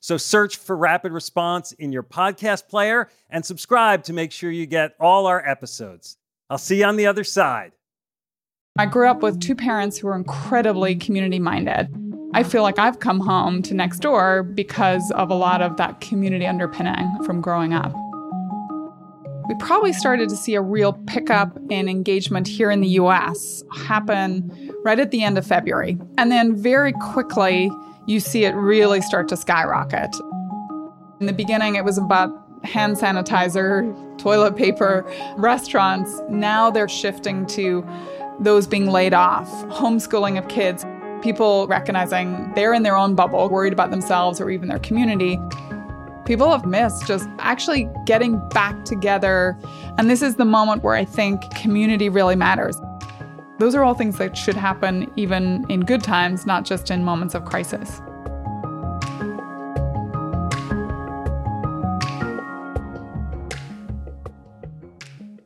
So search for Rapid Response in your podcast player and subscribe to make sure you get all our episodes. I'll see you on the other side. I grew up with two parents who were incredibly community minded. I feel like I've come home to Nextdoor because of a lot of that community underpinning from growing up. We probably started to see a real pickup in engagement here in the US happen right at the end of February. And then very quickly, you see it really start to skyrocket. In the beginning, it was about hand sanitizer, toilet paper, restaurants. Now they're shifting to those being laid off, homeschooling of kids, people recognizing they're in their own bubble, worried about themselves or even their community. People have missed just actually getting back together. And this is the moment where I think community really matters. Those are all things that should happen even in good times, not just in moments of crisis.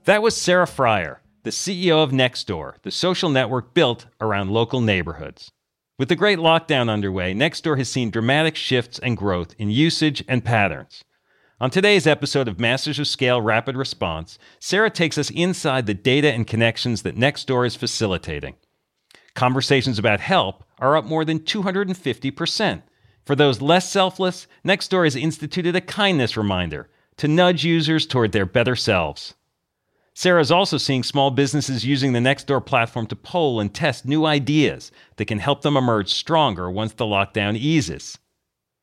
That was Sarah Friar, the CEO of Nextdoor, the social network built around local neighborhoods. With the great lockdown underway, Nextdoor has seen dramatic shifts and growth in usage and patterns. On today's episode of Masters of Scale Rapid Response, Sarah takes us inside the data and connections that Nextdoor is facilitating. Conversations about help are up more than 250%. For those less selfless, Nextdoor has instituted a kindness reminder to nudge users toward their better selves. Sarah is also seeing small businesses using the Nextdoor platform to poll and test new ideas that can help them emerge stronger once the lockdown eases.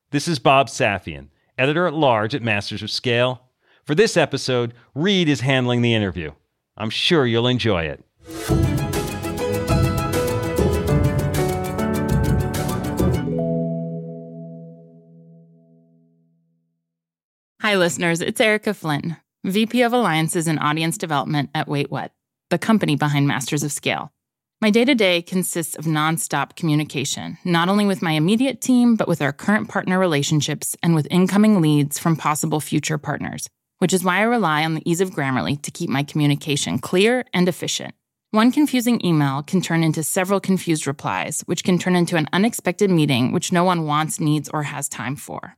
This is Bob Safian editor at large at Masters of Scale. For this episode, Reed is handling the interview. I'm sure you'll enjoy it. Hi, listeners. It's Erica Flynn, VP of Alliances and Audience Development at Wait What, the company behind Masters of Scale. My day to day consists of nonstop communication, not only with my immediate team, but with our current partner relationships and with incoming leads from possible future partners, which is why I rely on the ease of Grammarly to keep my communication clear and efficient. One confusing email can turn into several confused replies, which can turn into an unexpected meeting which no one wants, needs, or has time for.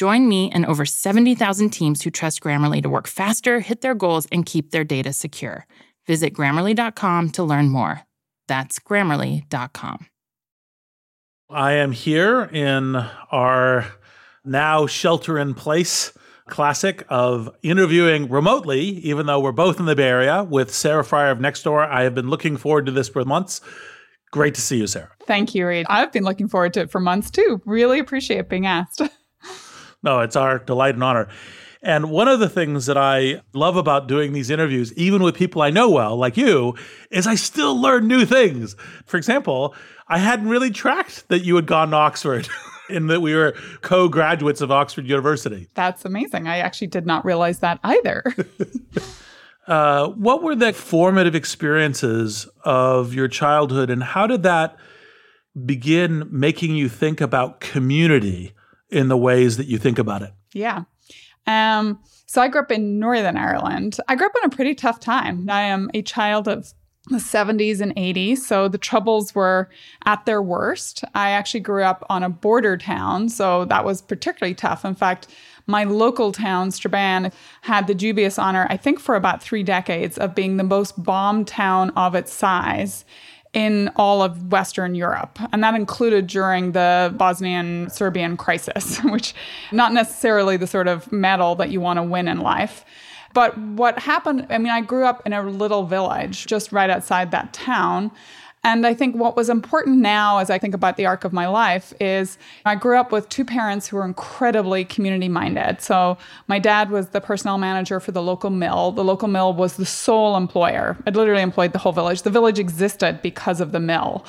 Join me and over 70,000 teams who trust Grammarly to work faster, hit their goals, and keep their data secure. Visit grammarly.com to learn more. That's grammarly.com. I am here in our now shelter in place classic of interviewing remotely, even though we're both in the Bay Area, with Sarah Friar of Nextdoor. I have been looking forward to this for months. Great to see you, Sarah. Thank you, Reid. I've been looking forward to it for months too. Really appreciate being asked. No, it's our delight and honor. And one of the things that I love about doing these interviews, even with people I know well, like you, is I still learn new things. For example, I hadn't really tracked that you had gone to Oxford. and that we were co graduates of Oxford University. That's amazing. I actually did not realize that either. uh, what were the formative experiences of your childhood, and how did that begin making you think about community in the ways that you think about it? Yeah. Um, so I grew up in Northern Ireland. I grew up in a pretty tough time. I am a child of the 70s and 80s, so the troubles were at their worst. I actually grew up on a border town, so that was particularly tough. In fact, my local town, Strabane, had the dubious honor, I think, for about three decades of being the most bombed town of its size in all of Western Europe. And that included during the Bosnian Serbian crisis, which not necessarily the sort of medal that you want to win in life. But what happened, I mean, I grew up in a little village just right outside that town. And I think what was important now, as I think about the arc of my life, is I grew up with two parents who were incredibly community minded. So my dad was the personnel manager for the local mill. The local mill was the sole employer. It literally employed the whole village. The village existed because of the mill.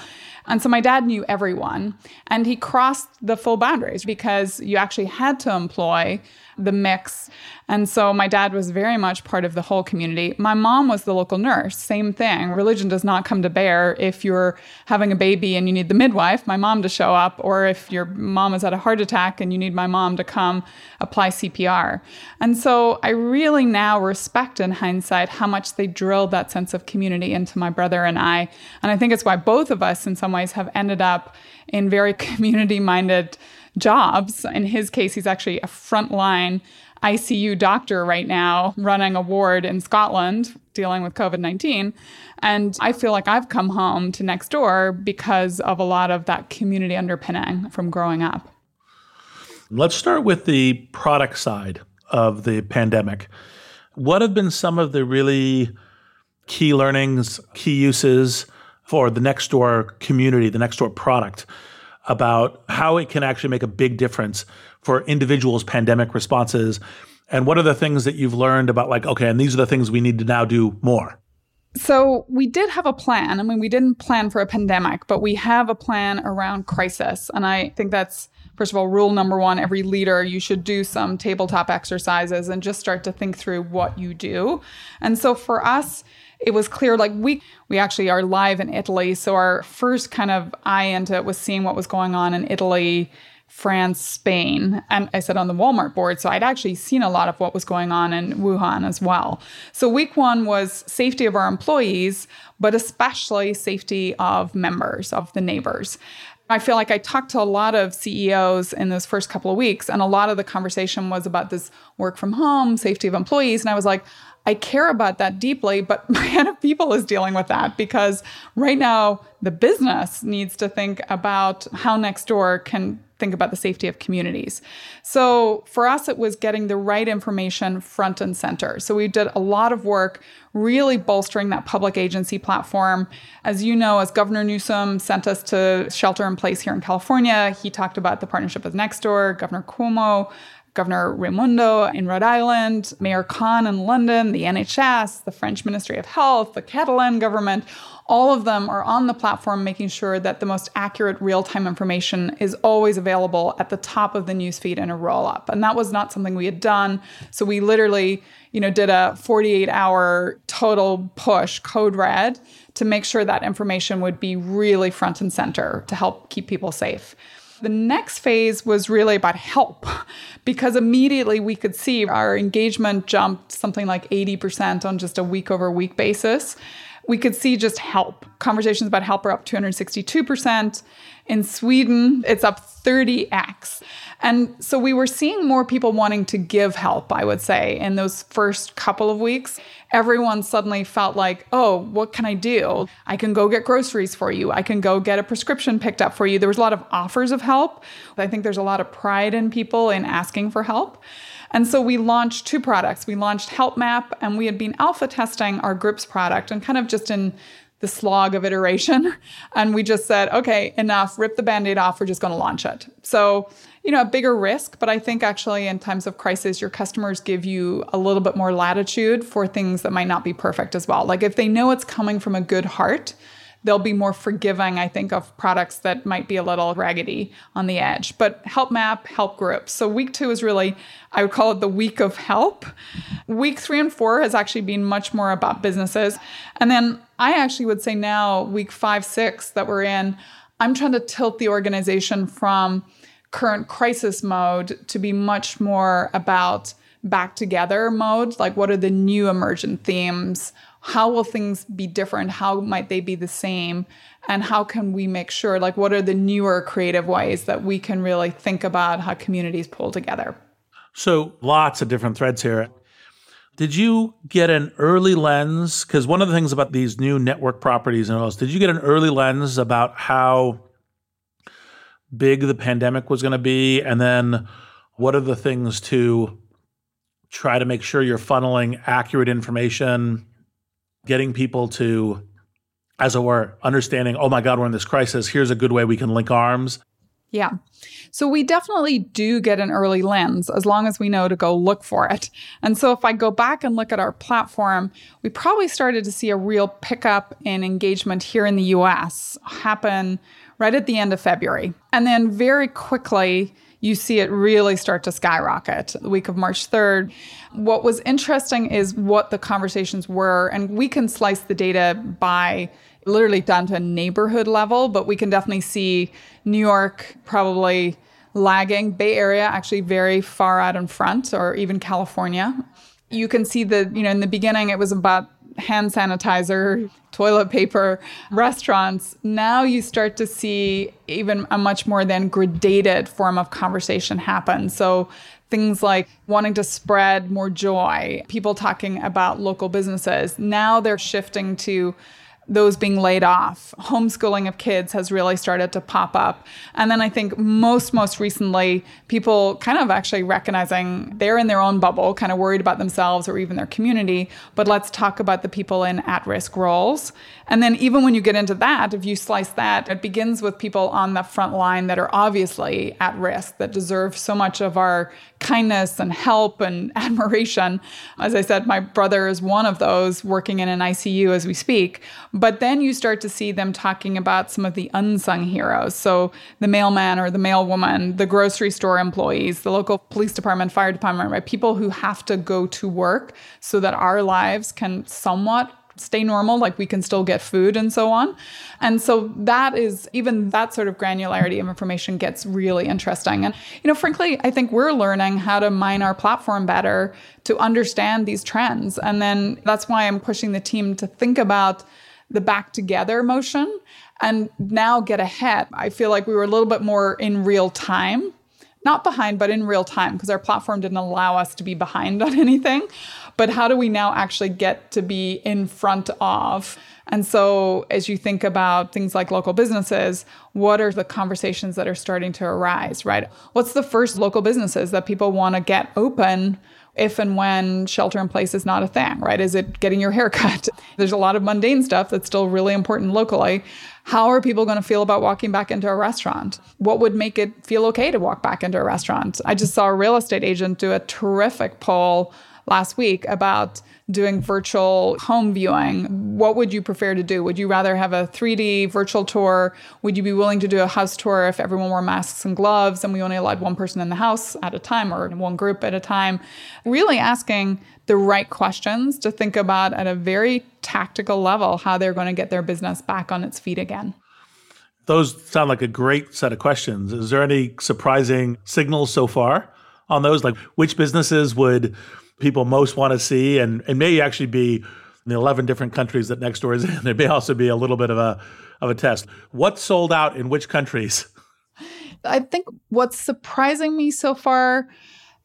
And so my dad knew everyone, and he crossed the full boundaries because you actually had to employ the mix. And so my dad was very much part of the whole community. My mom was the local nurse, same thing. Religion does not come to bear if you're having a baby and you need the midwife, my mom to show up, or if your mom has had a heart attack and you need my mom to come apply CPR. And so I really now respect in hindsight how much they drilled that sense of community into my brother and I. And I think it's why both of us, in some ways, have ended up in very community minded jobs. In his case, he's actually a frontline ICU doctor right now, running a ward in Scotland dealing with COVID 19. And I feel like I've come home to Nextdoor because of a lot of that community underpinning from growing up. Let's start with the product side of the pandemic. What have been some of the really key learnings, key uses for the Nextdoor community, the Nextdoor product? about how it can actually make a big difference for individuals' pandemic responses. And what are the things that you've learned about, like, okay, and these are the things we need to now do more? So, we did have a plan. I mean, we didn't plan for a pandemic, but we have a plan around crisis. And I think that's, first of all, rule number one every leader, you should do some tabletop exercises and just start to think through what you do. And so, for us, it was clear like we we actually are live in Italy so our first kind of eye into it was seeing what was going on in Italy France, Spain, and I said on the Walmart board. So I'd actually seen a lot of what was going on in Wuhan as well. So week one was safety of our employees, but especially safety of members, of the neighbors. I feel like I talked to a lot of CEOs in those first couple of weeks, and a lot of the conversation was about this work from home, safety of employees. And I was like, I care about that deeply, but my head of people is dealing with that because right now the business needs to think about how Nextdoor can think about the safety of communities. So for us, it was getting the right information front and center. So we did a lot of work really bolstering that public agency platform. As you know, as Governor Newsom sent us to shelter in place here in California, he talked about the partnership with Nextdoor, Governor Cuomo Governor Raimondo in Rhode Island, Mayor Khan in London, the NHS, the French Ministry of Health, the Catalan government, all of them are on the platform making sure that the most accurate real time information is always available at the top of the newsfeed in a roll up. And that was not something we had done. So we literally, you know, did a 48 hour total push code red to make sure that information would be really front and center to help keep people safe. The next phase was really about help because immediately we could see our engagement jumped something like 80% on just a week over week basis. We could see just help. Conversations about help are up 262%. In Sweden, it's up 30x. And so we were seeing more people wanting to give help, I would say, in those first couple of weeks. Everyone suddenly felt like, oh, what can I do? I can go get groceries for you. I can go get a prescription picked up for you. There was a lot of offers of help. I think there's a lot of pride in people in asking for help. And so we launched two products. We launched Help Map, and we had been alpha testing our groups product and kind of just in the slog of iteration. And we just said, okay, enough, rip the band aid off, we're just going to launch it. So, you know, a bigger risk, but I think actually in times of crisis, your customers give you a little bit more latitude for things that might not be perfect as well. Like if they know it's coming from a good heart, they'll be more forgiving, I think, of products that might be a little raggedy on the edge. But help map, help group. So week two is really, I would call it the week of help. Week three and four has actually been much more about businesses. And then I actually would say now, week five, six that we're in, I'm trying to tilt the organization from current crisis mode to be much more about back together mode like what are the new emergent themes how will things be different? How might they be the same? And how can we make sure, like, what are the newer creative ways that we can really think about how communities pull together? So, lots of different threads here. Did you get an early lens? Because one of the things about these new network properties and all this, did you get an early lens about how big the pandemic was going to be? And then what are the things to try to make sure you're funneling accurate information getting people to as it were, understanding, oh my God, we're in this crisis. Here's a good way we can link arms. Yeah. So we definitely do get an early lens as long as we know to go look for it. And so if I go back and look at our platform, we probably started to see a real pickup in engagement here in the US happen right at the end of February. And then very quickly, you see it really start to skyrocket the week of March 3rd. What was interesting is what the conversations were, and we can slice the data by literally down to a neighborhood level, but we can definitely see New York probably lagging, Bay Area actually very far out in front, or even California. You can see that, you know, in the beginning it was about hand sanitizer, toilet paper, restaurants. Now you start to see even a much more than gradated form of conversation happen. So things like wanting to spread more joy, people talking about local businesses. Now they're shifting to those being laid off. Homeschooling of kids has really started to pop up. And then I think most, most recently, people kind of actually recognizing they're in their own bubble, kind of worried about themselves or even their community. But let's talk about the people in at risk roles. And then even when you get into that, if you slice that, it begins with people on the front line that are obviously at risk, that deserve so much of our kindness and help and admiration. As I said, my brother is one of those working in an ICU as we speak. But then you start to see them talking about some of the unsung heroes. So the mailman or the mailwoman, the grocery store employees, the local police department, fire department, right? People who have to go to work so that our lives can somewhat stay normal, like we can still get food and so on. And so that is even that sort of granularity of information gets really interesting. And, you know, frankly, I think we're learning how to mine our platform better to understand these trends. And then that's why I'm pushing the team to think about the back together motion and now get ahead. I feel like we were a little bit more in real time not behind, but in real time, because our platform didn't allow us to be behind on anything. But how do we now actually get to be in front of? And so, as you think about things like local businesses, what are the conversations that are starting to arise, right? What's the first local businesses that people want to get open if and when shelter in place is not a thing, right? Is it getting your hair cut? There's a lot of mundane stuff that's still really important locally. How are people going to feel about walking back into a restaurant? What would make it feel okay to walk back into a restaurant? I just saw a real estate agent do a terrific poll last week about doing virtual home viewing. What would you prefer to do? Would you rather have a 3D virtual tour? Would you be willing to do a house tour if everyone wore masks and gloves and we only allowed one person in the house at a time or one group at a time? Really asking the right questions to think about at a very tactical level how they're going to get their business back on its feet again. Those sound like a great set of questions. Is there any surprising signals so far on those? Like which businesses would people most want to see, and it may actually be the 11 different countries that Nextdoor is in. It may also be a little bit of a of a test. What sold out in which countries? I think what's surprising me so far,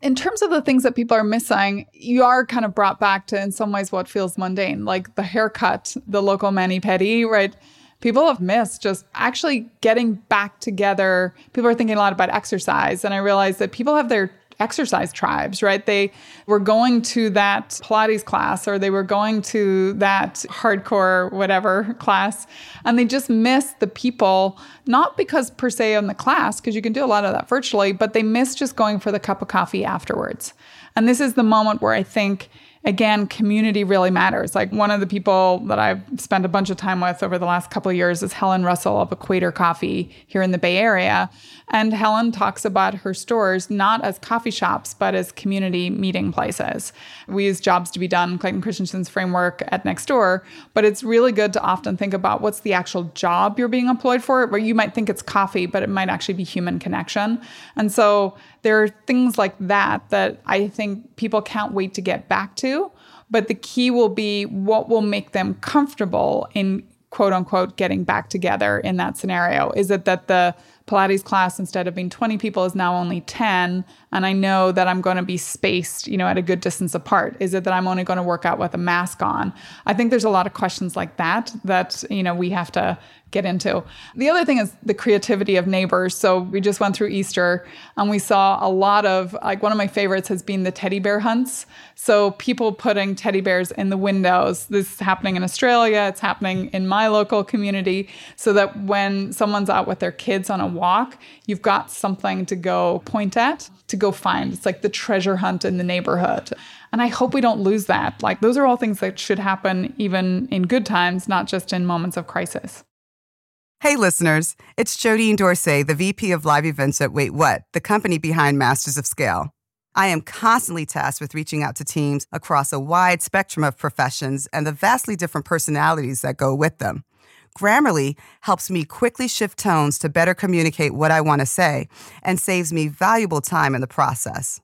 in terms of the things that people are missing, you are kind of brought back to, in some ways, what feels mundane, like the haircut, the local mani pedi, right? People have missed just actually getting back together. People are thinking a lot about exercise, and I realize that people have their exercise tribes, right? They were going to that Pilates class or they were going to that hardcore whatever class and they just missed the people, not because per se on the class, because you can do a lot of that virtually, but they miss just going for the cup of coffee afterwards. And this is the moment where I think again, community really matters. Like one of the people that I've spent a bunch of time with over the last couple of years is Helen Russell of Equator Coffee here in the Bay Area. And Helen talks about her stores not as coffee shops, but as community meeting places. We use jobs to be done, Clayton Christensen's framework at Nextdoor, but it's really good to often think about what's the actual job you're being employed for, where you might think it's coffee, but it might actually be human connection. And so there are things like that that I think people can't wait to get back to. But the key will be what will make them comfortable in quote unquote getting back together in that scenario. Is it that the Pilates class instead of being 20 people is now only 10 and I know that I'm going to be spaced, you know, at a good distance apart? Is it that I'm only going to work out with a mask on? I think there's a lot of questions like that that, you know, we have to get into. The other thing is the creativity of neighbors. So we just went through Easter and we saw a lot of like one of my favorites has been the teddy bear hunts. So people putting teddy bears in the windows. This is happening in Australia, it's happening in my local community so that when someone's out with their kids on a walk, you've got something to go point at, to go find. It's like the treasure hunt in the neighborhood. And I hope we don't lose that. Like, those are all things that should happen even in good times, not just in moments of crisis. Hey, listeners, it's Jodine Dorsey, the VP of Live Events at Wait What, the company behind Masters of Scale. I am constantly tasked with reaching out to teams across a wide spectrum of professions and the vastly different personalities that go with them. Grammarly helps me quickly shift tones to better communicate what I want to say and saves me valuable time in the process.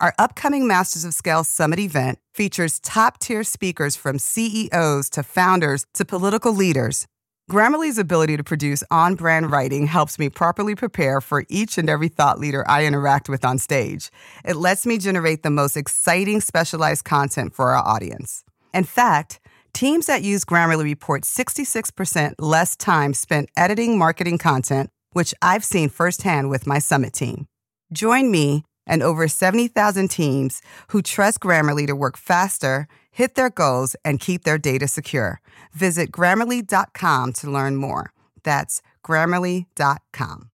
Our upcoming Masters of Scale Summit event features top tier speakers from CEOs to founders to political leaders Grammarly's ability to produce on brand writing helps me properly prepare for each and every thought leader I interact with on stage. It lets me generate the most exciting specialized content for our audience. In fact, teams that use Grammarly report 66% less time spent editing marketing content, which I've seen firsthand with my summit team. Join me and over 70,000 teams who trust Grammarly to work faster hit their goals, and keep their data secure. Visit grammarly.com to learn more. That's grammarly.com.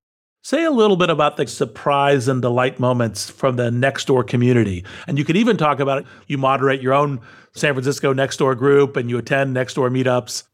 Say a little bit about the surprise and delight moments from the Nextdoor community. And you could even talk about it. You moderate your own San Francisco Nextdoor group and you attend Nextdoor meetups.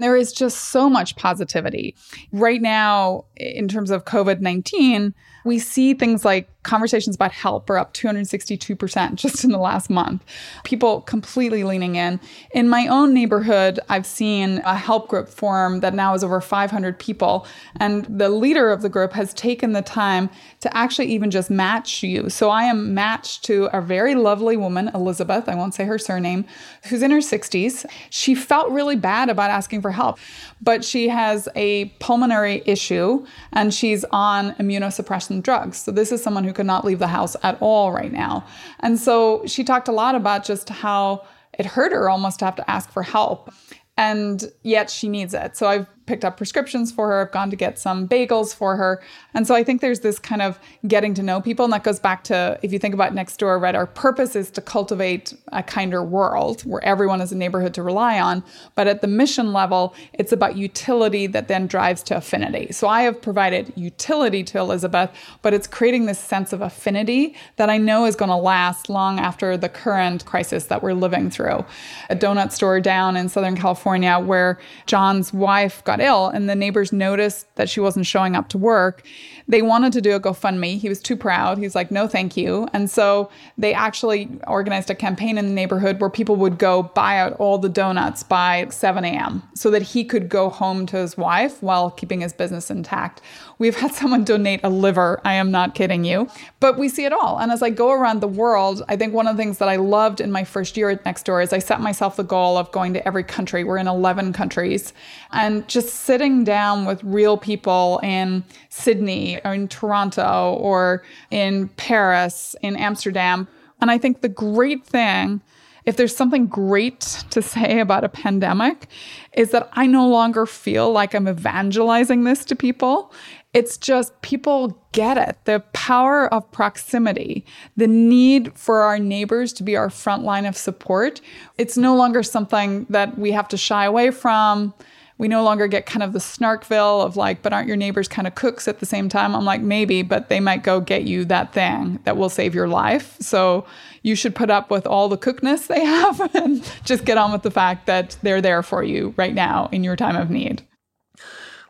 There is just so much positivity. Right now, in terms of COVID 19, we see things like conversations about help are up 262% just in the last month. People completely leaning in. In my own neighborhood, I've seen a help group form that now is over 500 people. And the leader of the group has taken the time to actually even just match you. So I am matched to a very lovely woman, Elizabeth, I won't say her surname, who's in her 60s. She felt really bad about asking for help, but she has a pulmonary issue and she's on immunosuppressant drugs. So this is someone who could not leave the house at all right now. And so she talked a lot about just how it hurt her almost to have to ask for help. And yet she needs it. So I've picked up prescriptions for her. I've gone to get some bagels for her. And so I think there's this kind of getting to know people. And that goes back to if you think about Nextdoor right? Our purpose is to cultivate a kinder world where everyone is a neighborhood to rely on. But at the mission level, it's about utility that then drives to affinity. So I have provided utility to Elizabeth, but it's creating this sense of affinity that I know is going to last long after the current crisis that we're living through. A donut store down in Southern California where John's wife got got ill and the neighbors noticed that she wasn't showing up to work, they wanted to do a GoFundMe. He was too proud. He's like, no, thank you. And so they actually organized a campaign in the neighborhood where people would go buy out all the donuts by 7 a.m. so that he could go home to his wife while keeping his business intact. We've had someone donate a liver. I am not kidding you. But we see it all. And as I go around the world, I think one of the things that I loved in my first year at Nextdoor is I set myself the goal of going to every country. We're in 11 countries. And just sitting down with real people in Sydney or in Toronto or in Paris, in Amsterdam. And I think the great thing if there's something great to say about a pandemic, is that I no longer feel like I'm evangelizing this to people. It's just people get it. The power of proximity, the need for our neighbors to be our front line of support. It's no longer something that we have to shy away from. We no longer get kind of the snarkville of like, but aren't your neighbors kind of cooks at the same time? I'm like, maybe, but they might go get you that thing that will save your life. So you should put up with all the cookness they have and just get on with the fact that they're there for you right now in your time of need.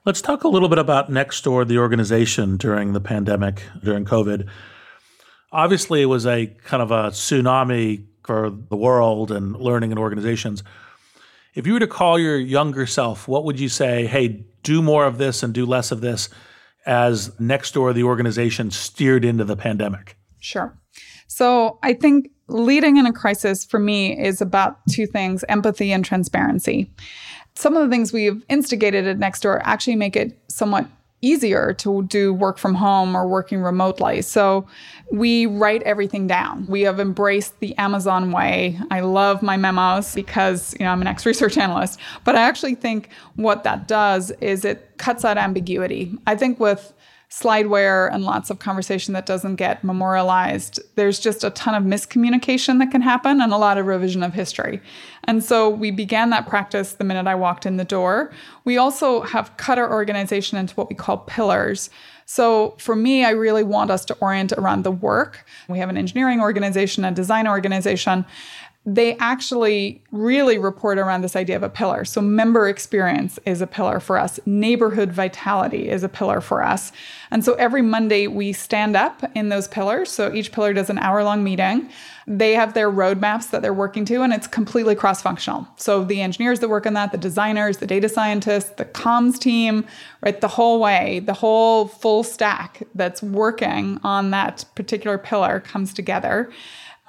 Let's talk a little bit about Nextdoor, the organization during the pandemic, during COVID. Obviously, it was a kind of a tsunami for the world and learning and organizations. If you were to call your younger self, what would you say? Hey, do more of this and do less of this as Nextdoor, the organization, steered into the pandemic? Sure. So I think leading in a crisis for me is about two things empathy and transparency some of the things we've instigated at Nextdoor actually make it somewhat easier to do work from home or working remotely. So we write everything down. We have embraced the Amazon way. I love my memos because, you know, I'm an ex-research analyst, but I actually think what that does is it cuts out ambiguity. I think with slideware and lots of conversation that doesn't get memorialized, there's just a ton of miscommunication that can happen and a lot of revision of history. And so we began that practice the minute I walked in the door. We also have cut our organization into what we call pillars. So for me, I really want us to orient around the work. We have an engineering organization, a design organization they actually really report around this idea of a pillar. So, member experience is a pillar for us, neighborhood vitality is a pillar for us. And so, every Monday we stand up in those pillars. So, each pillar does an hour long meeting. They have their roadmaps that they're working to, and it's completely cross functional. So, the engineers that work on that, the designers, the data scientists, the comms team, right, the whole way, the whole full stack that's working on that particular pillar comes together.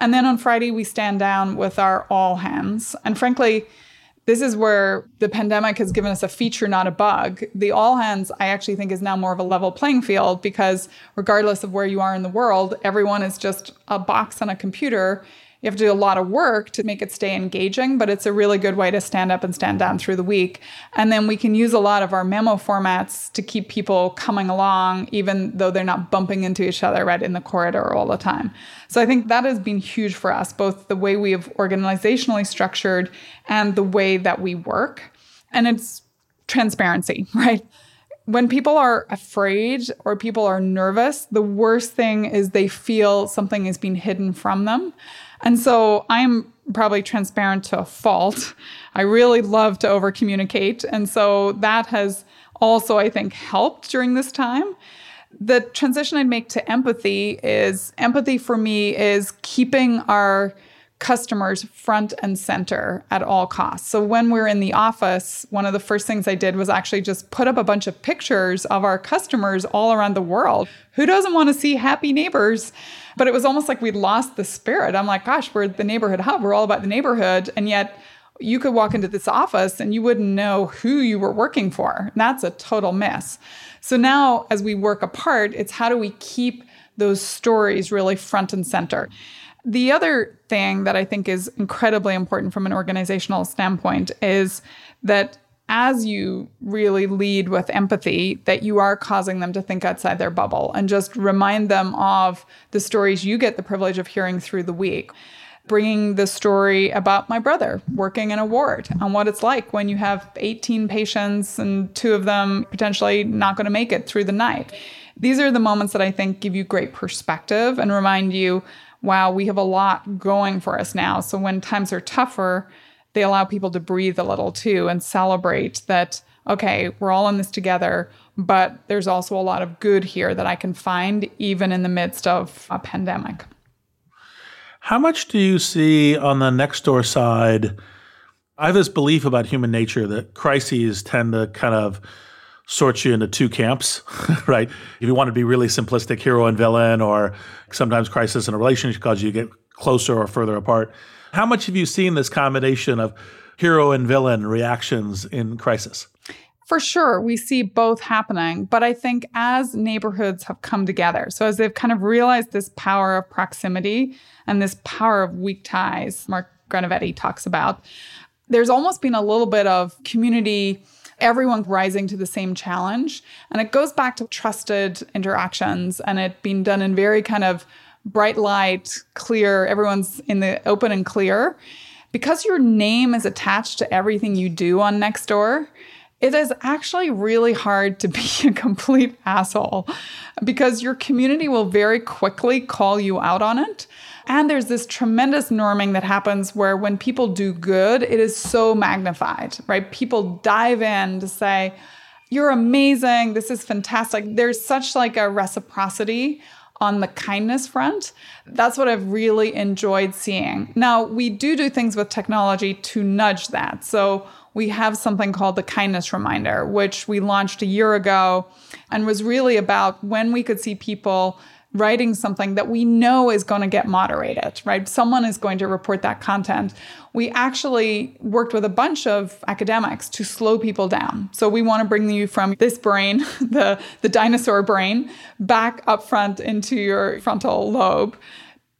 And then on Friday, we stand down with our all hands. And frankly, this is where the pandemic has given us a feature, not a bug. The all hands, I actually think, is now more of a level playing field because regardless of where you are in the world, everyone is just a box on a computer you have to do a lot of work to make it stay engaging, but it's a really good way to stand up and stand down through the week. And then we can use a lot of our memo formats to keep people coming along, even though they're not bumping into each other right in the corridor all the time. So I think that has been huge for us, both the way we have organizationally structured and the way that we work. And it's transparency, right? when people are afraid or people are nervous, the worst thing is they feel something is being hidden from them. And so I'm probably transparent to a fault. I really love to over communicate. And so that has also, I think, helped during this time. The transition I'd make to empathy is empathy for me is keeping our customers front and center at all costs. So when we're in the office, one of the first things I did was actually just put up a bunch of pictures of our customers all around the world. Who doesn't want to see happy neighbors? But it was almost like we'd lost the spirit. I'm like, gosh, we're the neighborhood hub. We're all about the neighborhood. And yet you could walk into this office and you wouldn't know who you were working for. And that's a total miss. So now as we work apart, it's how do we keep those stories really front and center? The other thing that I think is incredibly important from an organizational standpoint is that as you really lead with empathy, that you are causing them to think outside their bubble and just remind them of the stories you get the privilege of hearing through the week. Bringing the story about my brother working in a ward and what it's like when you have 18 patients and two of them potentially not going to make it through the night. These are the moments that I think give you great perspective and remind you, wow, we have a lot going for us now. So when times are tougher, they allow people to breathe a little too and celebrate that, okay, we're all in this together, but there's also a lot of good here that I can find even in the midst of a pandemic. How much do you see on the Nextdoor side? I have this belief about human nature that crises tend to kind of sort you into two camps, right? If you want to be really simplistic, hero and villain, or sometimes crisis in a relationship cause you get closer or further apart. How much have you seen this combination of hero and villain reactions in crisis? For sure, we see both happening. But I think as neighborhoods have come together, so as they've kind of realized this power of proximity and this power of weak ties, Mark Granovetter talks about, there's almost been a little bit of community, everyone rising to the same challenge. And it goes back to trusted interactions and it being done in very kind of bright light, clear, everyone's in the open and clear. Because your name is attached to everything you do on Nextdoor, it is actually really hard to be a complete asshole because your community will very quickly call you out on it. And there's this tremendous norming that happens where when people do good, it is so magnified, right? People dive in to say, you're amazing. This is fantastic. There's such like a reciprocity on the kindness front. That's what I've really enjoyed seeing. Now, we do do things with technology to nudge that. So we have something called the kindness reminder, which we launched a year ago and was really about when we could see people writing something that we know is going to get moderated, right? Someone is going to report that content. We actually worked with a bunch of academics to slow people down. So we want to bring you from this brain, the, the dinosaur brain, back up front into your frontal lobe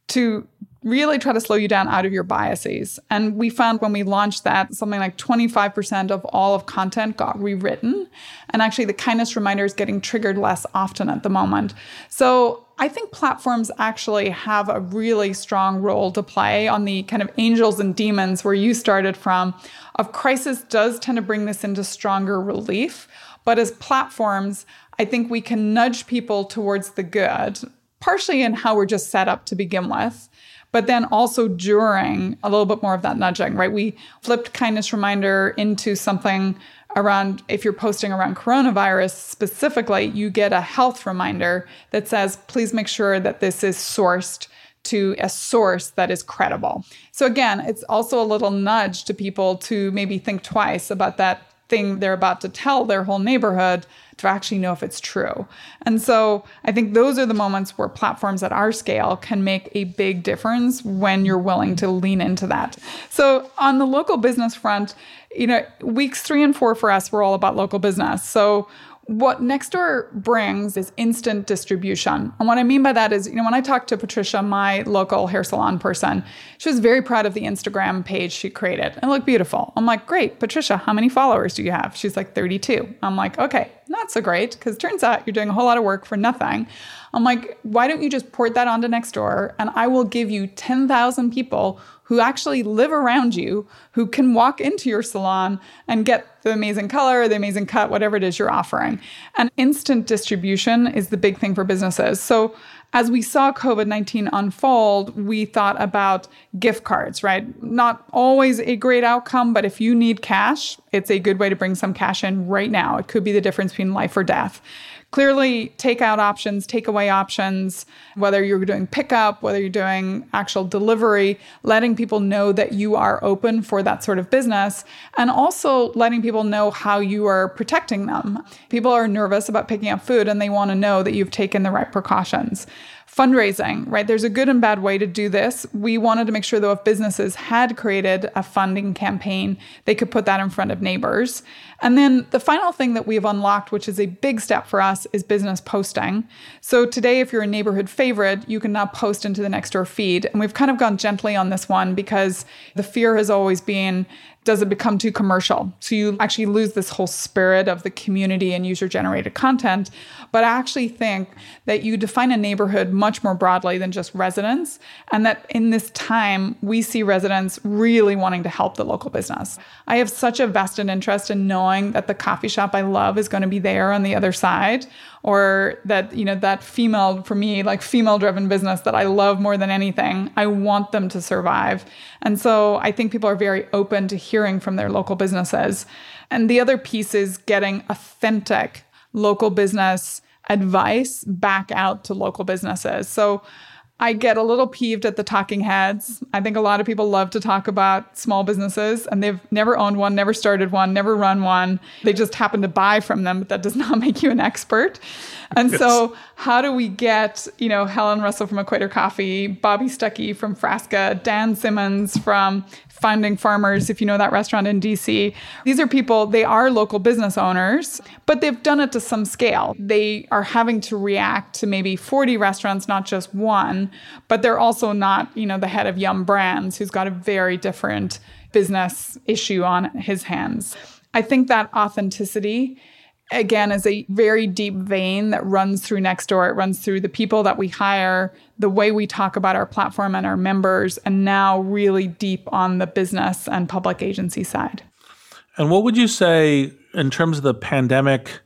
to really try to slow you down out of your biases. And we found when we launched that, something like 25% of all of content got rewritten. And actually, the kindness reminder is getting triggered less often at the moment. So I think platforms actually have a really strong role to play on the kind of angels and demons where you started from. Of crisis does tend to bring this into stronger relief. But as platforms, I think we can nudge people towards the good, partially in how we're just set up to begin with but then also during a little bit more of that nudging, right? We flipped kindness reminder into something around if you're posting around coronavirus specifically, you get a health reminder that says, please make sure that this is sourced to a source that is credible. So again, it's also a little nudge to people to maybe think twice about that thing they're about to tell their whole neighborhood to actually know if it's true. And so I think those are the moments where platforms at our scale can make a big difference when you're willing to lean into that. So on the local business front, you know, weeks three and four for us were all about local business. So what Nextdoor brings is instant distribution. And what I mean by that is, you know, when I talked to Patricia, my local hair salon person, she was very proud of the Instagram page she created. It looked beautiful. I'm like, great, Patricia, how many followers do you have? She's like 32. I'm like, okay, not so great, because turns out you're doing a whole lot of work for nothing. I'm like, why don't you just port that onto Nextdoor and I will give you 10,000 people who actually live around you, who can walk into your salon and get the amazing color, the amazing cut, whatever it is you're offering. And instant distribution is the big thing for businesses. So as we saw COVID 19 unfold, we thought about gift cards, right? Not always a great outcome, but if you need cash, it's a good way to bring some cash in right now. It could be the difference between life or death clearly takeout options, takeaway options, whether you're doing pickup, whether you're doing actual delivery, letting people know that you are open for that sort of business, and also letting people know how you are protecting them. People are nervous about picking up food and they want to know that you've taken the right precautions fundraising, right? There's a good and bad way to do this. We wanted to make sure, though, if businesses had created a funding campaign, they could put that in front of neighbors. And then the final thing that we've unlocked, which is a big step for us, is business posting. So today, if you're a neighborhood favorite, you can now post into the Nextdoor feed. And we've kind of gone gently on this one because the fear has always been does it become too commercial? So you actually lose this whole spirit of the community and user generated content. But I actually think that you define a neighborhood much more broadly than just residents. And that in this time, we see residents really wanting to help the local business. I have such a vested interest in knowing that the coffee shop I love is going to be there on the other side or that you know that female for me like female driven business that i love more than anything i want them to survive. And so i think people are very open to hearing from their local businesses. And the other piece is getting authentic local business advice back out to local businesses. So I get a little peeved at the talking heads. I think a lot of people love to talk about small businesses and they've never owned one, never started one, never run one. They just happen to buy from them, but that does not make you an expert. And yes. so, how do we get, you know, Helen Russell from Equator Coffee, Bobby Stuckey from Frasca, Dan Simons from Founding Farmers, if you know that restaurant in DC. These are people, they are local business owners, but they've done it to some scale. They are having to react to maybe 40 restaurants, not just one, but they're also not, you know, the head of Yum Brands, who's got a very different business issue on his hands. I think that authenticity again is a very deep vein that runs through Nextdoor It runs through the people that we hire, the way we talk about our platform and our members, and now really deep on the business and public agency side. And what would you say in terms of the pandemic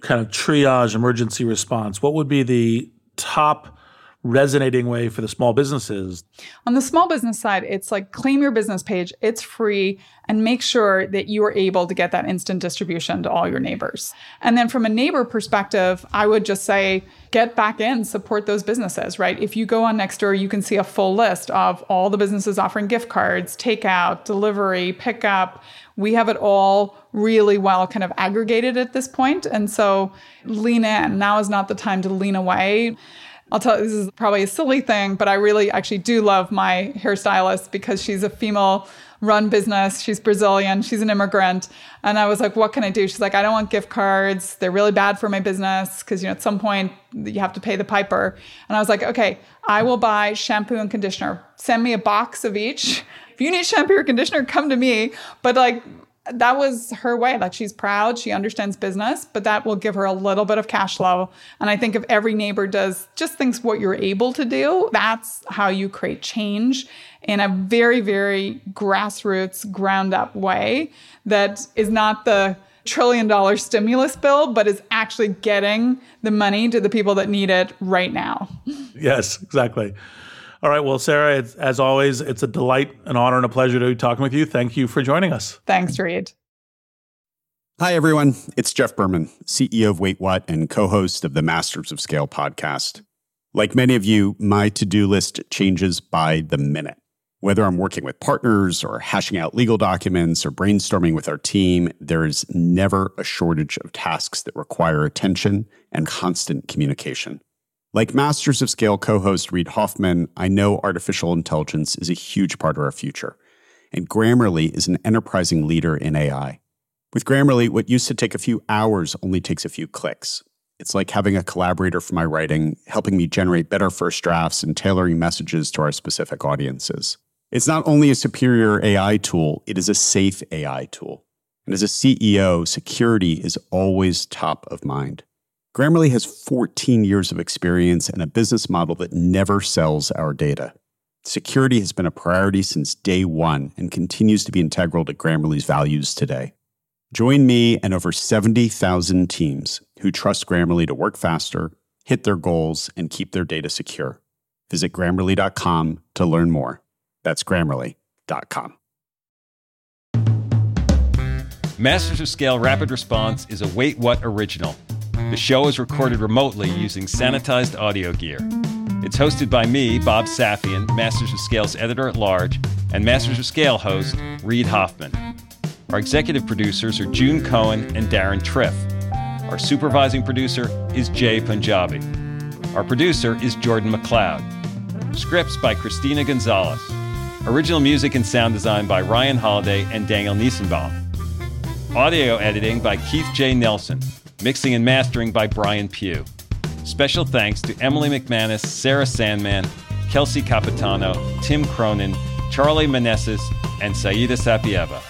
kind of triage emergency response? What would be the top resonating way for the small businesses? On the small business side, it's like claim your business page, it's free, and make sure that you are able to get that instant distribution to all your neighbors. And then from a neighbor perspective, I would just say get back in, support those businesses, right? If you go on Nextdoor, you can see a full list of all the businesses offering gift cards, takeout, delivery, pickup. We have it all really well kind of aggregated at this point. And so lean in. Now is not the time to lean away I'll tell you, this is probably a silly thing, but I really actually do love my hairstylist because she's a female run business. She's Brazilian. She's an immigrant. And I was like, what can I do? She's like, I don't want gift cards. They're really bad for my business because, you know, at some point you have to pay the piper. And I was like, okay, I will buy shampoo and conditioner. Send me a box of each. If you need shampoo or conditioner, come to me. But like, that was her way. Like she's proud, she understands business, but that will give her a little bit of cash flow. And I think if every neighbor does just thinks what you're able to do, that's how you create change in a very, very grassroots, ground up way that is not the trillion dollar stimulus bill, but is actually getting the money to the people that need it right now. Yes, exactly. All right. Well, Sarah, as always, it's a delight, an honor, and a pleasure to be talking with you. Thank you for joining us. Thanks, Reid. Hi, everyone. It's Jeff Berman, CEO of Wait What and co host of the Masters of Scale podcast. Like many of you, my to do list changes by the minute. Whether I'm working with partners or hashing out legal documents or brainstorming with our team, there is never a shortage of tasks that require attention and constant communication. Like Masters of Scale co host Reid Hoffman, I know artificial intelligence is a huge part of our future, and Grammarly is an enterprising leader in AI. With Grammarly, what used to take a few hours only takes a few clicks. It's like having a collaborator for my writing, helping me generate better first drafts and tailoring messages to our specific audiences. It's not only a superior AI tool, it is a safe AI tool. And as a CEO, security is always top of mind. Grammarly has 14 years of experience and a business model that never sells our data. Security has been a priority since day one and continues to be integral to Grammarly's values today. Join me and over 70,000 teams who trust Grammarly to work faster, hit their goals, and keep their data secure. Visit grammarly.com to learn more. That's grammarly.com. Masters of Scale Rapid Response is a Wait What original the show is recorded remotely using sanitized audio gear. It's hosted by me, Bob Safian, Masters of Scale's editor at large, and Masters of Scale host, Reid Hoffman. Our executive producers are June Cohen and Deron Triff. Our supervising producer is Jay Punjabi. Our producer is Jordan McLeod. Scripts by Christina Gonzalez. Original music and sound design by Ryan Holladay and Daniel Niesenbaum. Audio editing by Keith J. Nelson. Mixing and mastering by Brian Pugh. Special thanks to Emily McManus, Sarah Sandman, Kelsey Capitano, Tim Cronin, Charlie Manessis, and Saida Sapieva.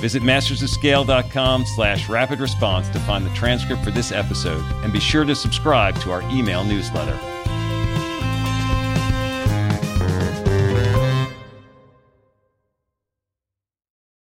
Visit mastersofscale.com slash rapid response to find the transcript for this episode and be sure to subscribe to our email newsletter.